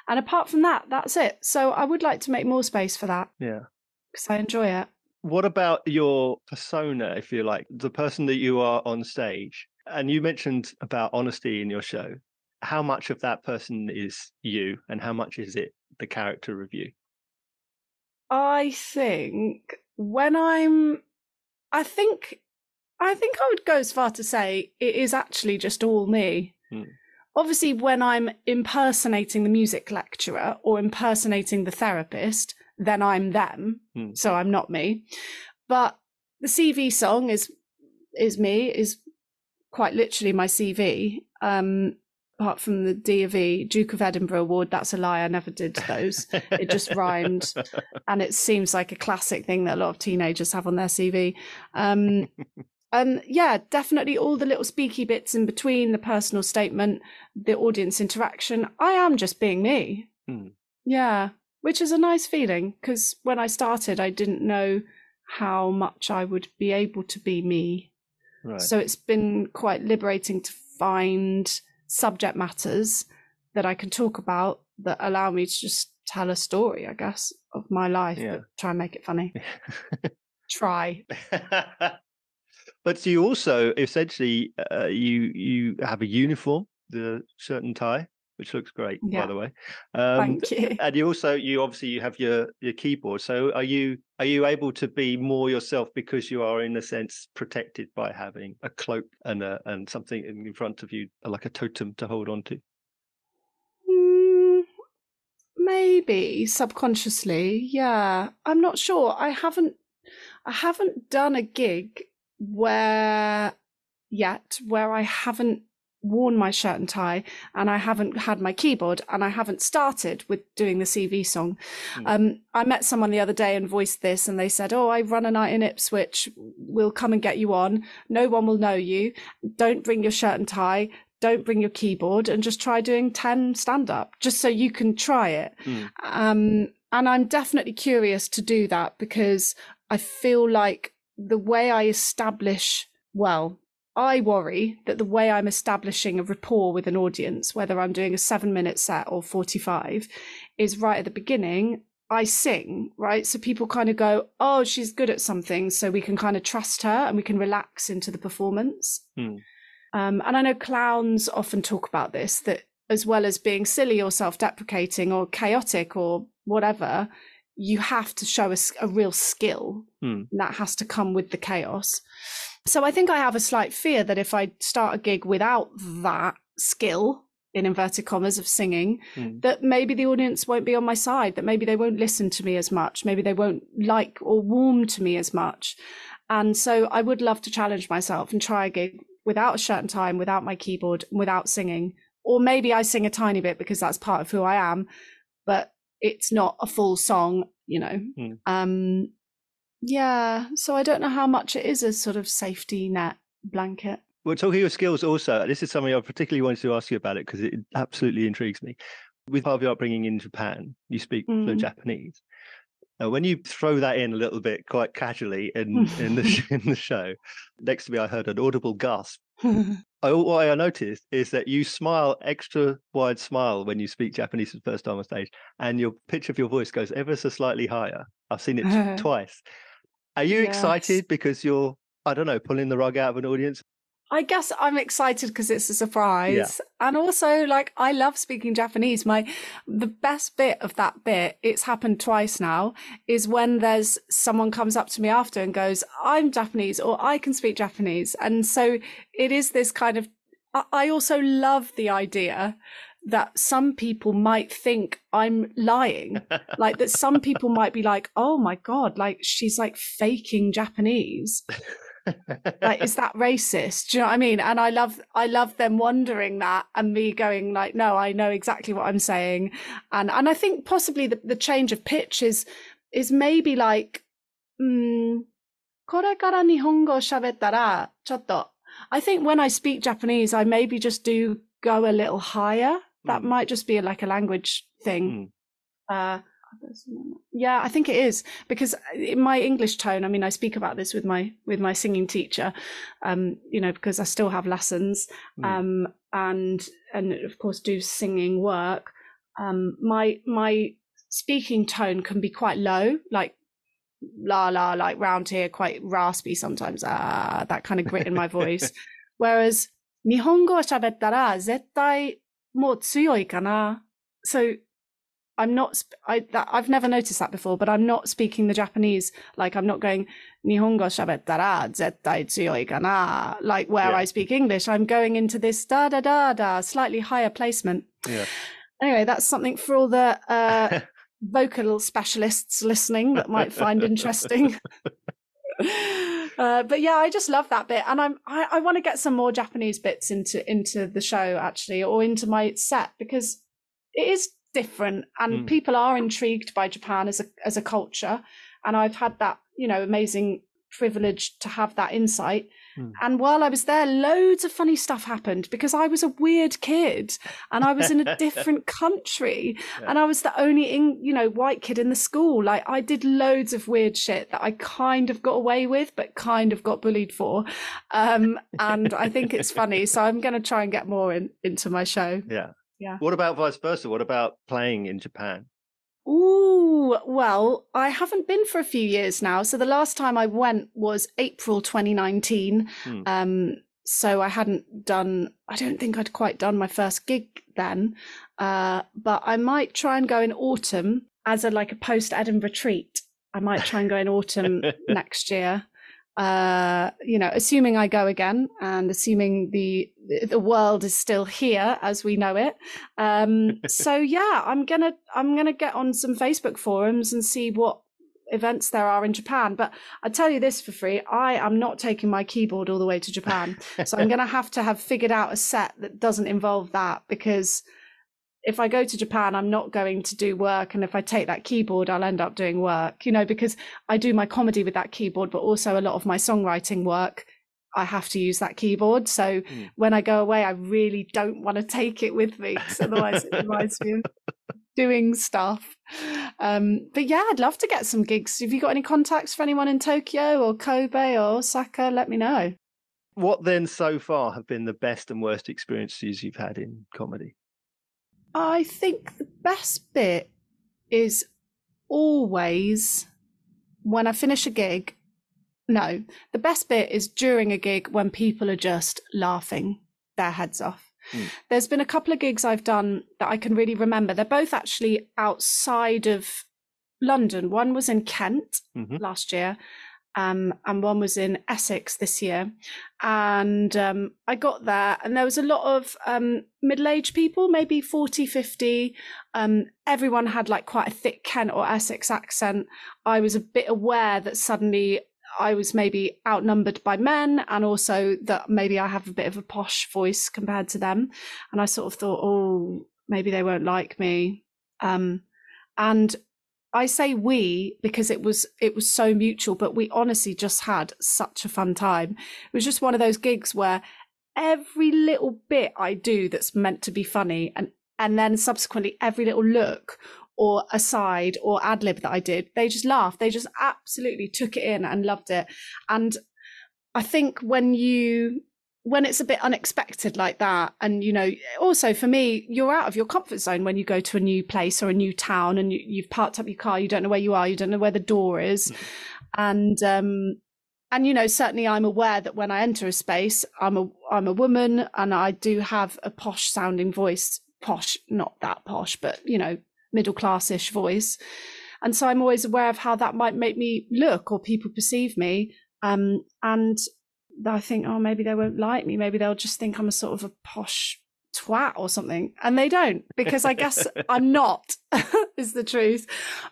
and apart from that that's it. So i would like to make more space for that. Yeah. Because i enjoy it what about your persona if you like the person that you are on stage and you mentioned about honesty in your show how much of that person is you and how much is it the character of you? I think when I'm, I think, I think I would go as far to say it is actually just all me. Hmm. Obviously, when I'm impersonating the music lecturer or impersonating the therapist, then I'm them. Hmm. So I'm not me. But the CV song is is me, is quite literally my CV. Um, apart from the D of E Duke of Edinburgh Award, that's a lie. I never did those. it just rhymed, and it seems like a classic thing that a lot of teenagers have on their CV. Um, and yeah, definitely all the little speaky bits in between, the personal statement, the audience interaction. I am just being me. Hmm. Yeah, which is a nice feeling because when I started, I didn't know how much I would be able to be me. Right. So it's been quite liberating to find subject matters that I can talk about that allow me to just tell a story, I guess, of my life, yeah. but try and make it funny. try. but you also essentially uh, you you have a uniform, the shirt and tie, which looks great, yeah. by the way. Um, Thank you. And you also you obviously you have your your keyboard. So are you are you able to be more yourself because you are in a sense protected by having a cloak and a and something in front of you like a totem to hold on to? Mm, maybe subconsciously, yeah. I'm not sure. I haven't I haven't done a gig where yet where I haven't worn my shirt and tie and I haven't had my keyboard and I haven't started with doing the CV song. Mm. Um, I met someone the other day and voiced this and they said, Oh, I run a night in Ipswich. We'll come and get you on. No one will know you. Don't bring your shirt and tie. Don't bring your keyboard and just try doing 10 stand up just so you can try it. Mm. Um, and I'm definitely curious to do that because I feel like the way I establish, well, I worry that the way I'm establishing a rapport with an audience, whether I'm doing a seven minute set or 45, is right at the beginning. I sing, right? So people kind of go, oh, she's good at something. So we can kind of trust her and we can relax into the performance. Hmm. Um, and I know clowns often talk about this that as well as being silly or self deprecating or chaotic or whatever, you have to show a, a real skill. Hmm. And that has to come with the chaos. So I think I have a slight fear that if I start a gig without that skill, in inverted commas, of singing, mm. that maybe the audience won't be on my side, that maybe they won't listen to me as much, maybe they won't like or warm to me as much. And so I would love to challenge myself and try a gig without a shirt and tie, without my keyboard, without singing. Or maybe I sing a tiny bit because that's part of who I am, but it's not a full song, you know. Mm. Um, yeah, so I don't know how much it is a sort of safety net blanket. Well, talking of skills, also, this is something I particularly wanted to ask you about it because it absolutely intrigues me. With part of your upbringing in Japan, you speak mm. Japanese. Uh, when you throw that in a little bit, quite casually in in the in the show, next to me, I heard an audible gasp. I, what I noticed is that you smile extra wide smile when you speak Japanese for the first time on stage, and your pitch of your voice goes ever so slightly higher. I've seen it twice. Are you yes. excited because you're, I don't know, pulling the rug out of an audience? I guess I'm excited because it's a surprise. Yeah. And also like I love speaking Japanese. My the best bit of that bit, it's happened twice now, is when there's someone comes up to me after and goes, I'm Japanese or I can speak Japanese. And so it is this kind of I also love the idea that some people might think I'm lying. like that some people might be like, oh my God, like she's like faking Japanese like is that racist do you know what i mean and i love i love them wondering that and me going like no i know exactly what i'm saying and and i think possibly the, the change of pitch is is maybe like mm, これから日本語喋ったら、ちょっと、I think when I speak Japanese, I maybe just do go a little higher. that mm. might just be like a language thing. Mm. Uh, yeah, I think it is because uh, in my English tone, I mean, I speak about this with my with my singing teacher, um, you know, because I still have lessons, mm. Um, and and of course do singing work. Um, my my speaking tone can be quite low, like la la, like round here, quite raspy sometimes. Ah, that kind of grit in my voice. Whereas Nihongo shabettara zettai more. So I'm not, I, have never noticed that before, but I'm not speaking the Japanese. Like I'm not going, Nihongo shabettara zettai tsuyoi kana, like where yeah. I speak English. I'm going into this da da da da, slightly higher placement. Yeah. Anyway, that's something for all the uh, vocal specialists listening that might find interesting. Uh, but yeah, I just love that bit, and I'm I, I want to get some more Japanese bits into into the show actually, or into my set because it is different and mm. people are intrigued by Japan as a as a culture. And I've had that you know amazing privilege to have that insight mm. and while I was there loads of funny stuff happened because I was a weird kid and I was in a different country yeah. and I was the only in, you know white kid in the school like I did loads of weird shit that I kind of got away with but kind of got bullied for um, and I think it's funny so I'm going to try and get more in, into my show yeah yeah. What about vice versa? What about playing in Japan? Ooh, well, I haven't been for a few years now. So the last time I went was April 2019. Hmm. Um, so I hadn't done, I don't think I'd quite done my first gig then. Uh, but I might try and go in autumn as a like a post Edinburgh treat. I might try and go in autumn next year uh, you know, assuming I go again and assuming the the world is still here as we know it. Um, so yeah, I'm gonna I'm gonna get on some Facebook forums and see what events there are in Japan. But I tell you this for free, I am not taking my keyboard all the way to Japan. so I'm gonna have to have figured out a set that doesn't involve that because if I go to Japan, I'm not going to do work. And if I take that keyboard, I'll end up doing work, you know, because I do my comedy with that keyboard, but also a lot of my songwriting work, I have to use that keyboard. So mm. when I go away, I really don't want to take it with me because otherwise it reminds me of doing stuff. Um, but yeah, I'd love to get some gigs. Have you got any contacts for anyone in Tokyo or Kobe or Osaka? Let me know. What then so far have been the best and worst experiences you've had in comedy? I think the best bit is always when I finish a gig. No, the best bit is during a gig when people are just laughing their heads off. Mm. There's been a couple of gigs I've done that I can really remember. They're both actually outside of London. One was in Kent mm-hmm. last year, um, and one was in Essex this year. And um, I got there, and there was a lot of um, middle aged people, maybe 40, 50. Um, everyone had like quite a thick Kent or Essex accent. I was a bit aware that suddenly I was maybe outnumbered by men, and also that maybe I have a bit of a posh voice compared to them. And I sort of thought, oh, maybe they won't like me. Um, and I say we because it was it was so mutual, but we honestly just had such a fun time. It was just one of those gigs where every little bit I do that's meant to be funny and and then subsequently every little look or aside or ad lib that I did, they just laughed. They just absolutely took it in and loved it. And I think when you when it's a bit unexpected like that and you know also for me you're out of your comfort zone when you go to a new place or a new town and you, have parked up your car you don't know where you are you don't know where the door is. Mm-hmm. and um and you know certainly i'm aware that when i enter a space i'm a i'm a woman and i do have a posh sounding voice posh not that posh but you know middle classish voice. And so i'm always aware of how that might make me look or people perceive me. Um, and i think oh maybe they won't like me maybe they'll just think i'm a sort of a posh twat or something and they don't because i guess i'm not is the truth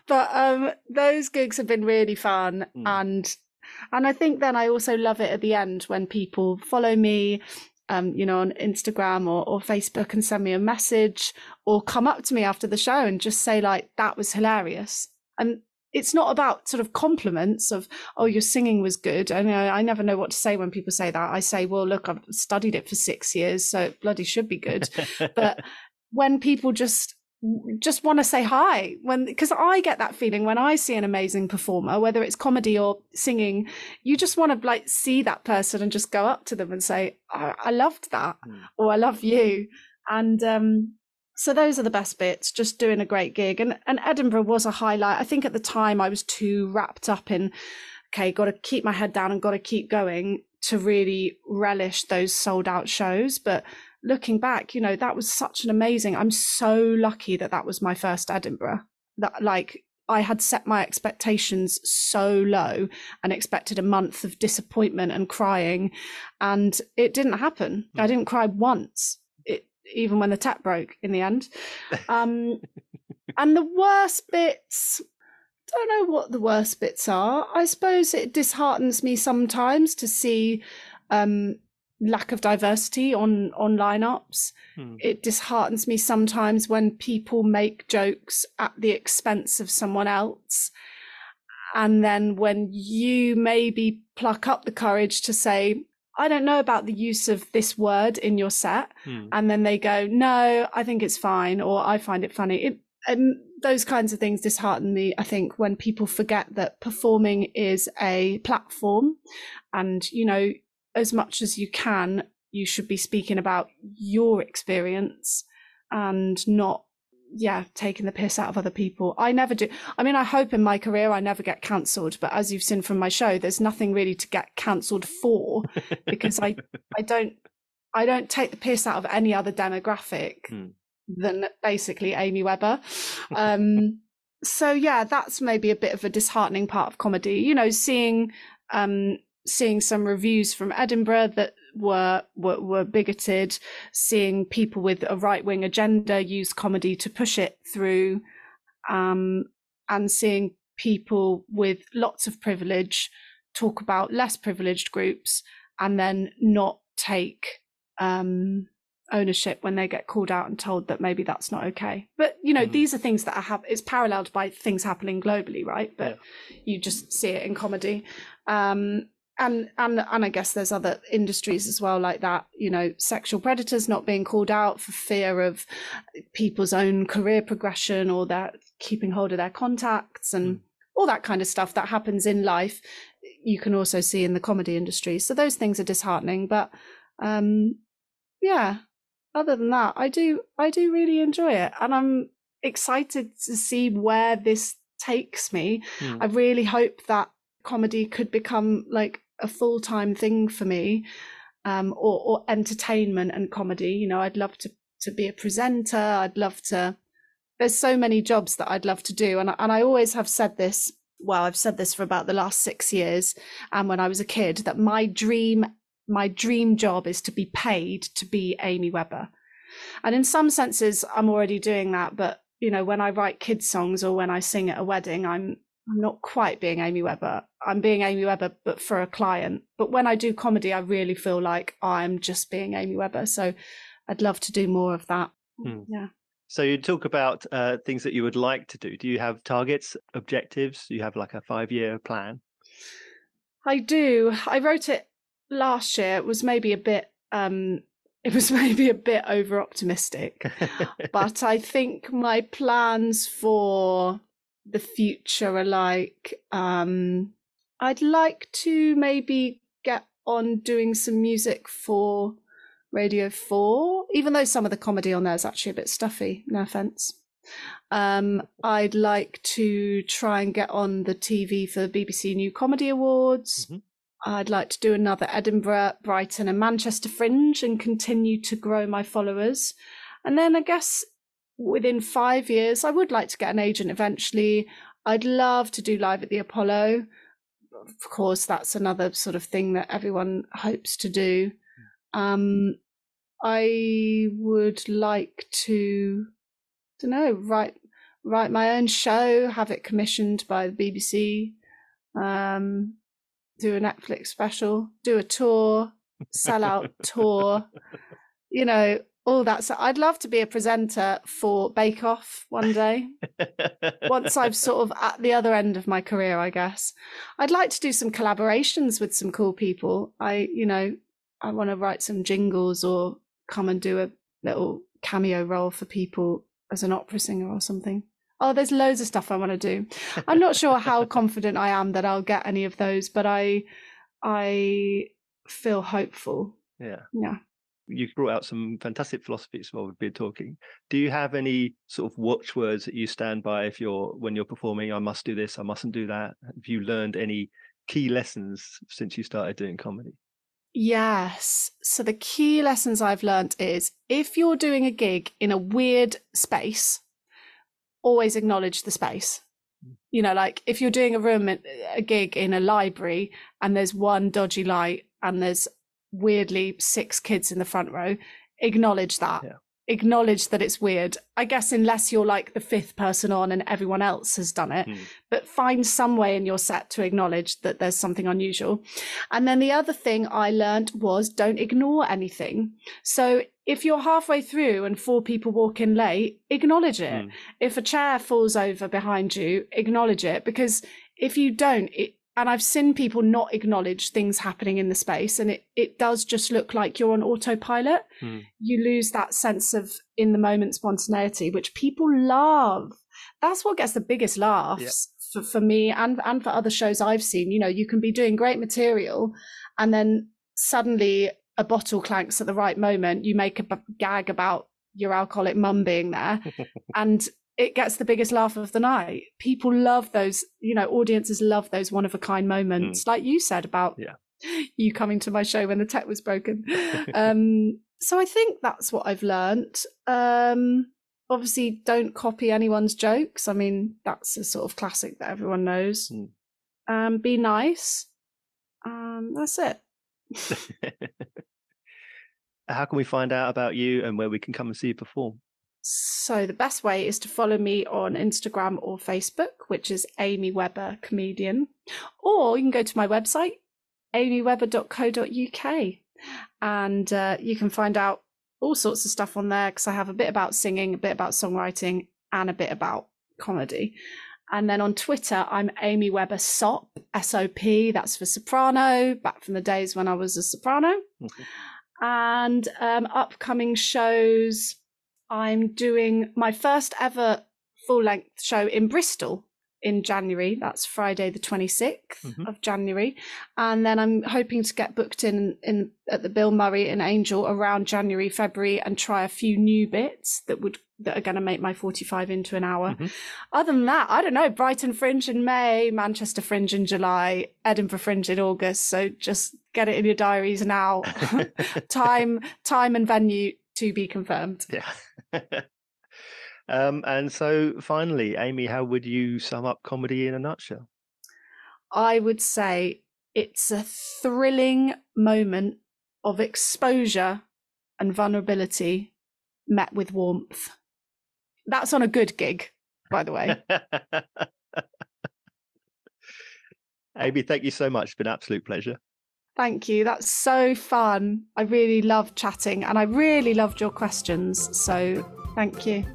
but um those gigs have been really fun mm. and and i think then i also love it at the end when people follow me um, you know, on Instagram or, or Facebook and send me a message or come up to me after the show and just say, like, that was hilarious. And it's not about sort of compliments of oh your singing was good. I know i never know what to say when people say that. I say well look i've studied it for six years so it bloody should be good. But when people just just want to say hi when because i get that feeling when i see an amazing performer whether it's comedy or singing you just want to like see that person and just go up to them and say i, I loved that mm. or i love you. And um so those are the best bits just doing a great gig. And and edinburgh was a highlight. I think at the time i was too wrapped up in okay got to keep my head down and got to keep going to really relish those sold out shows. But looking back you know that was such an amazing i'm so lucky that that was my first edinburgh. That like I had set my expectations so low and expected a month of disappointment and crying, and it didn't happen. Mm. I didn't cry once even when the tap broke in the end. Um, and the worst bits, don't know what the worst bits are. I suppose it disheartens me sometimes to see um, lack of diversity on on lineups. Hmm. It disheartens me sometimes when people make jokes at the expense of someone else. And then when you maybe pluck up the courage to say, I don't know about the use of this word in your set. Hmm. And then they go, no, I think it's fine, or I find it funny. It, and those kinds of things dishearten me, I think, when people forget that performing is a platform. And, you know, as much as you can, you should be speaking about your experience and not yeah, taking the piss out of other people. I never do. I mean, I hope in my career I never get cancelled, but as you've seen from my show, there's nothing really to get cancelled for because I, I don't, I don't take the piss out of any other demographic hmm. than basically Amy Webber. Um, so yeah, that's maybe a bit of a disheartening part of comedy. You know, seeing, um, seeing some reviews from Edinburgh that were, were were bigoted, seeing people with a right wing agenda use comedy to push it through, um, and seeing people with lots of privilege talk about less privileged groups and then not take um, ownership when they get called out and told that maybe that's not okay. But you know, mm. these are things that have it's paralleled by things happening globally, right? But yeah. you just see it in comedy. Um, and and and I guess there's other industries as well like that. You know, sexual predators not being called out for fear of people's own career progression or that keeping hold of their contacts and mm. all that kind of stuff that happens in life. You can also see in the comedy industry. So those things are disheartening. But um, yeah, other than that, I do I do really enjoy it, and I'm excited to see where this takes me. Mm. I really hope that comedy could become like a full time thing for me, um, or, or entertainment and comedy. You know, I'd love to to be a presenter. I'd love to. There's so many jobs that I'd love to do, and and I always have said this. Well, I've said this for about the last six years, and when I was a kid, that my dream my dream job is to be paid to be Amy Webber. And in some senses, I'm already doing that. But, you know, when I write kids' songs or when I sing at a wedding, I'm I'm not quite being Amy Webber. I'm being Amy Webber, but for a client. But when I do comedy, I really feel like I'm just being Amy Webber. So I'd love to do more of that. Hmm. Yeah. So you talk about uh, things that you would like to do. Do you have targets, objectives? Do you have like a five year plan? I do. I wrote it last year. It was maybe a bit. Um, it was maybe a bit over optimistic, but I think my plans for the future are like. Um, I'd like to maybe get on doing some music for Radio 4, even though some of the comedy on there is actually a bit stuffy, no offense. Um, I'd like to try and get on the TV for the BBC New Comedy Awards. Mm-hmm. I'd like to do another Edinburgh, Brighton, and Manchester Fringe and continue to grow my followers. And then I guess within five years, I would like to get an agent eventually. I'd love to do live at the Apollo. Of course, that's another sort of thing that everyone hopes to do. Um, I would like to, I don't know, write write my own show, have it commissioned by the BBC, um, do a Netflix special, do a tour, sell out tour, you know, Oh, all that. So I'd love to be a presenter for Bake Off one day. Once I've sort of at the other end of my career, I guess. I'd like to do some collaborations with some cool people. I, you know, I want to write some jingles or come and do a little cameo role for people as an opera singer or something. Oh, there's loads of stuff I want to do. I'm not sure how confident I am that I'll get any of those, but I I feel hopeful. Yeah. Yeah. You brought out some fantastic philosophies while we've been talking. Do you have any sort of watchwords that you stand by if you're when you're performing? I must do this. I mustn't do that. Have you learned any key lessons since you started doing comedy? Yes. So the key lessons I've learned is if you're doing a gig in a weird space, always acknowledge the space. Mm. You know, like if you're doing a room, a gig in a library and there's one dodgy light and there's weirdly six kids in the front row, acknowledge that. Yeah acknowledge that it's weird. I guess unless you're like the fifth person on and everyone else has done it, mm. but find some way in your set to acknowledge that there's something unusual. And then the other thing I learned was don't ignore anything. So if you're halfway through and four people walk in late, acknowledge it. Mm. If a chair falls over behind you, acknowledge it because if you don't, it and I've seen people not acknowledge things happening in the space, and it, it does just look like you're on autopilot. Mm. You lose that sense of in the moment spontaneity, which people love. That's what gets the biggest laughs for, for me and, and for other shows I've seen. You know, you can be doing great material, and then suddenly a bottle clanks at the right moment. You make a b- gag about your alcoholic mum being there, and it gets the biggest laugh of the night. People love those, you know, audiences love those one of a kind moments, mm. like you said about yeah. you coming to my show when the tech was broken. um, so I think that's what I've learned. Um, obviously, don't copy anyone's jokes. I mean, that's a sort of classic that everyone knows. Mm. Um, be nice. Um, that's it. How can we find out about you and where we can come and see you perform? So the best way is to follow me on Instagram or Facebook, which is Amy Webber Comedian, or you can go to my website, amywebber.co.uk, and uh, you can find out all sorts of stuff on there because I have a bit about singing, a bit about songwriting, and a bit about comedy. And then on Twitter, I'm Amy Webber Sop, S O P, that's for soprano, back from the days when I was a soprano. Mm-hmm. And um, upcoming shows I'm doing my first ever full length show in Bristol in January. That's Friday, the 26th mm-hmm. of January. And then I'm hoping to get booked in, in at the Bill Murray in Angel around January, February and try a few new bits that would that are going to make my 45 into an hour. Mm-hmm. Other than that, I don't know, Brighton Fringe in May, Manchester Fringe in July, Edinburgh Fringe in August. So just get it in your diaries now. time, time and venue to be confirmed. Yeah. um, and so finally, Amy, how would you sum up comedy in a nutshell? I would say it's a thrilling moment of exposure and vulnerability met with warmth. That's on a good gig, by the way. Amy, thank you so much. It's been an absolute pleasure. Thank you. That's so fun. I really loved chatting and I really loved your questions. So thank you.